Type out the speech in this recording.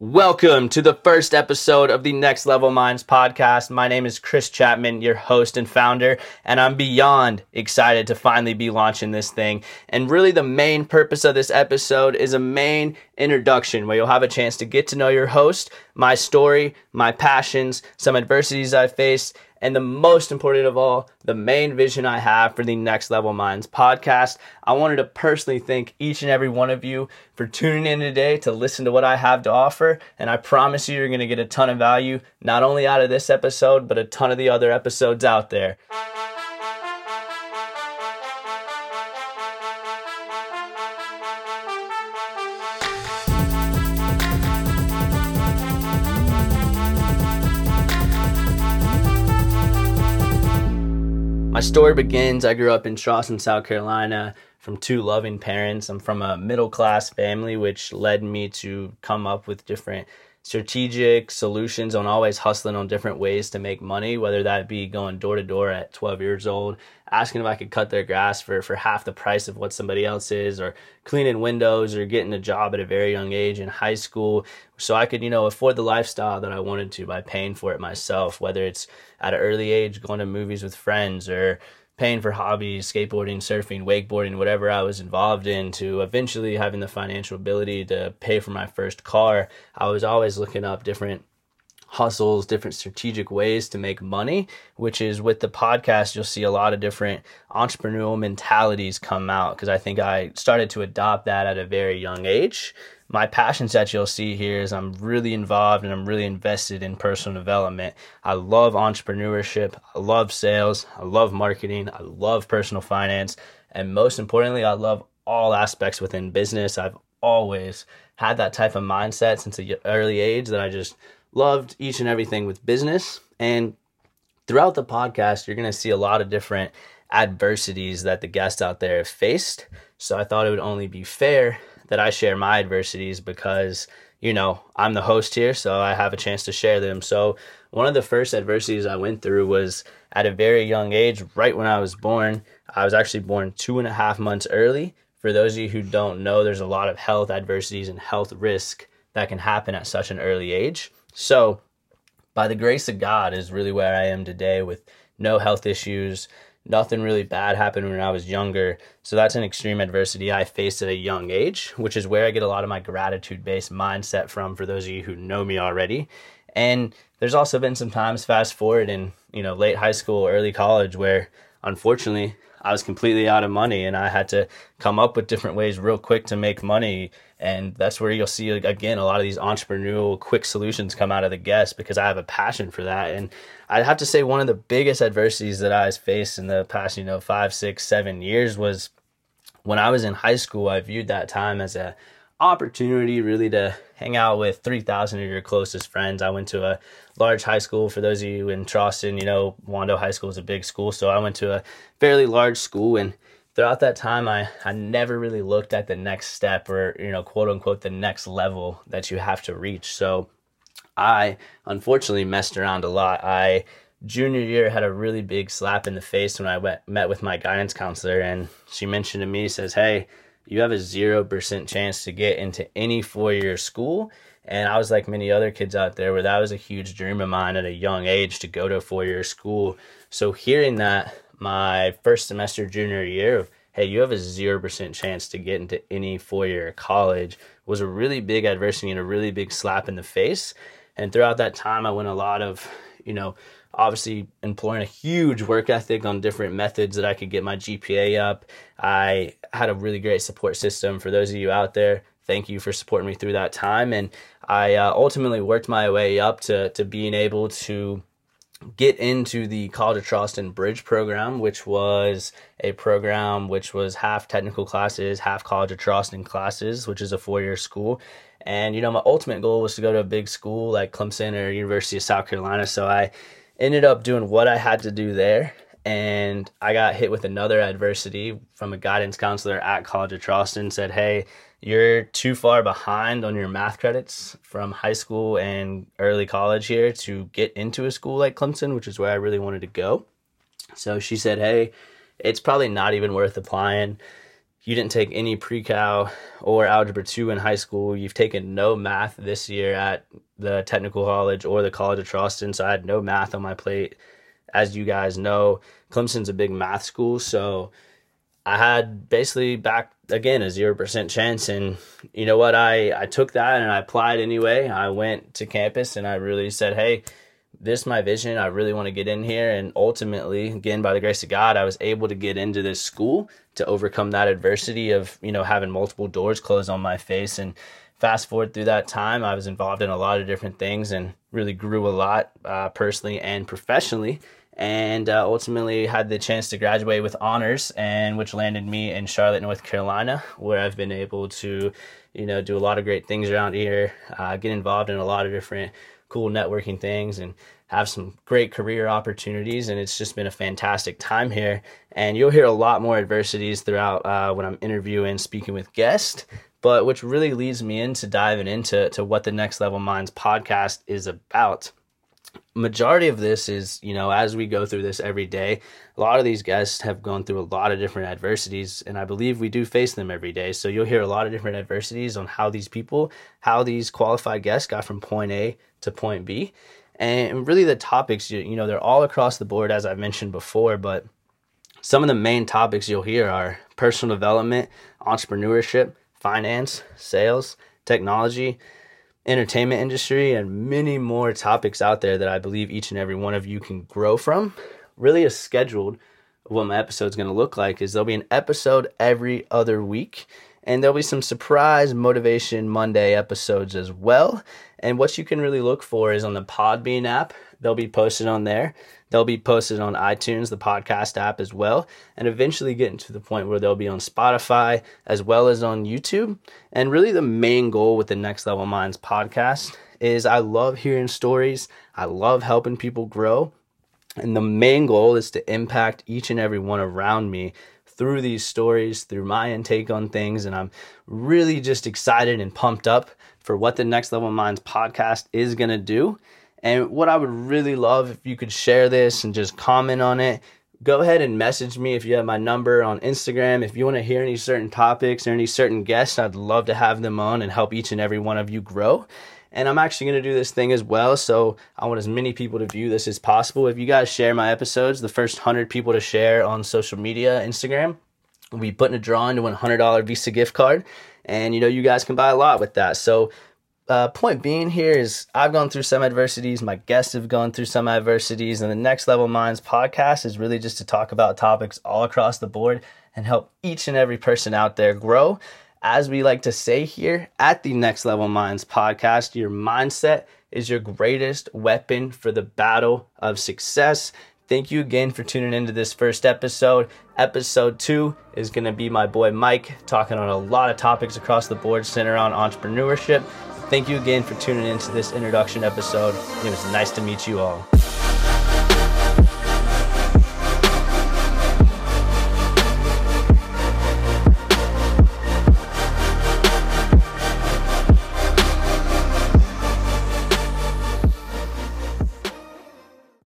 Welcome to the first episode of the Next Level Minds podcast. My name is Chris Chapman, your host and founder, and I'm beyond excited to finally be launching this thing. And really, the main purpose of this episode is a main introduction where you'll have a chance to get to know your host, my story, my passions, some adversities I faced, and the most important of all, the main vision I have for the Next Level Minds podcast. I wanted to personally thank each and every one of you for tuning in today to listen to what I have to offer. And I promise you, you're going to get a ton of value, not only out of this episode, but a ton of the other episodes out there. My story begins. I grew up in Charleston, South Carolina, from two loving parents. I'm from a middle class family, which led me to come up with different strategic solutions on always hustling on different ways to make money, whether that be going door to door at 12 years old, asking if I could cut their grass for, for half the price of what somebody else is, or cleaning windows, or getting a job at a very young age in high school. So I could, you know, afford the lifestyle that I wanted to by paying for it myself, whether it's at an early age going to movies with friends or paying for hobbies, skateboarding, surfing, wakeboarding, whatever I was involved in, to eventually having the financial ability to pay for my first car, I was always looking up different hustles, different strategic ways to make money, which is with the podcast, you'll see a lot of different entrepreneurial mentalities come out because I think I started to adopt that at a very young age. My passions that you'll see here is I'm really involved and I'm really invested in personal development. I love entrepreneurship, I love sales, I love marketing, I love personal finance, and most importantly, I love all aspects within business. I've always had that type of mindset since an early age that I just loved each and everything with business. And throughout the podcast, you're going to see a lot of different adversities that the guests out there have faced. So I thought it would only be fair that I share my adversities because, you know, I'm the host here, so I have a chance to share them. So one of the first adversities I went through was at a very young age, right when I was born. I was actually born two and a half months early. For those of you who don't know, there's a lot of health adversities and health risk that can happen at such an early age. So, by the grace of God, is really where I am today with no health issues. Nothing really bad happened when I was younger. So, that's an extreme adversity I faced at a young age, which is where I get a lot of my gratitude based mindset from for those of you who know me already. And there's also been some times fast forward in, you know, late high school, early college where unfortunately I was completely out of money and I had to come up with different ways real quick to make money and that's where you'll see again a lot of these entrepreneurial quick solutions come out of the guests because I have a passion for that. And I'd have to say one of the biggest adversities that I faced in the past, you know, five, six, seven years was when I was in high school. I viewed that time as a opportunity really to hang out with 3,000 of your closest friends. I went to a large high school. For those of you in Charleston, you know, Wando High School is a big school. So I went to a fairly large school and throughout that time I, I never really looked at the next step or you know quote unquote the next level that you have to reach so i unfortunately messed around a lot i junior year had a really big slap in the face when i went, met with my guidance counselor and she mentioned to me says hey you have a 0% chance to get into any four-year school. And i was like many other kids out there where that was a huge dream of mine at a young age to go to a four-year school. So hearing that my first semester junior year of hey you have a 0% chance to get into any four-year college was a really big adversity and a really big slap in the face and throughout that time i went a lot of you know obviously employing a huge work ethic on different methods that i could get my gpa up. I had a really great support system for those of you out there. Thank you for supporting me through that time. And i uh, ultimately worked my way up to, to being able to get into the College of Charleston Bridge program, which was a program which was half technical classes, half College of Charleston classes, which is a four year school. And, you know, my ultimate goal was to go to a big school like Clemson or University of South Carolina. So I ended up doing what I had to do there. And I got hit with another adversity from a guidance counselor at College of Charleston said, Hey, you're too far behind on your math credits from high school and early college here to get into a school like Clemson, which is where I really wanted to go. So she said, Hey, it's probably not even worth applying. you didn't take any pre-cal or algebra 2 in high school, you've taken no math this year at the technical college or the College of Charleston, so I had no math on my plate. As you guys know, Clemson's a big math school, so I had basically back again a zero percent chance, and you know what? I I took that and I applied anyway. I went to campus and I really said, "Hey, this is my vision. I really want to get in here." And ultimately, again by the grace of God, I was able to get into this school to overcome that adversity of you know having multiple doors closed on my face. And fast forward through that time, I was involved in a lot of different things and really grew a lot uh, personally and professionally and uh, ultimately had the chance to graduate with honors and which landed me in charlotte north carolina where i've been able to you know do a lot of great things around here uh, get involved in a lot of different cool networking things and have some great career opportunities and it's just been a fantastic time here. And you'll hear a lot more adversities throughout uh, when i'm interviewing speaking with guests but which really leads me into diving into to what the next level minds podcast is about majority of this is you know as we go through this every day a lot of these guests have gone through a lot of different adversities and i believe we do face them every day. So you'll hear a lot of different adversities on how these people how these qualified guests got from point a to point b. And really the topics you, you know they're all across the board as i mentioned before but some of the main topics you'll hear are personal development entrepreneurship finance sales technology entertainment industry and many more topics out there that I believe each and every one of you can grow from. Really, a scheduled what my episode is going to look like is there'll be an episode every other week and there'll be some surprise motivation Monday episodes as well. And what you can really look for is on the Podbean app, they'll be posted on there. They'll be posted on iTunes, the podcast app as well, and eventually getting to the point where they'll be on Spotify as well as on YouTube. And really, the main goal with the Next Level Minds podcast is I love hearing stories, I love helping people grow. And the main goal is to impact each and every one around me through these stories, through my intake on things. And I'm really just excited and pumped up for what the Next Level Minds podcast is going to do. And what I would really love if you could share this and just comment on it. Go ahead and message me if you have my number on Instagram. If you want to hear any certain topics or any certain guests, I'd love to have them on and help each and every one of you grow. And I'm actually going to do this thing as well. So I want as many people to view this as possible. If you guys share my episodes, the first 100 people to share on social media, Instagram, we'll be putting a draw into a $100 Visa gift card. And you know, you guys can buy a lot with that. So uh, point being here is I've gone through some adversities. My guests have gone through some adversities, and the Next Level Minds podcast is really just to talk about topics all across the board and help each and every person out there grow. As we like to say here at the Next Level Minds podcast, your mindset is your greatest weapon for the battle of success. Thank you again for tuning into this first episode. Episode two is going to be my boy Mike talking on a lot of topics across the board centered on entrepreneurship Thank you again for tuning into this introduction episode. It was nice to meet you all.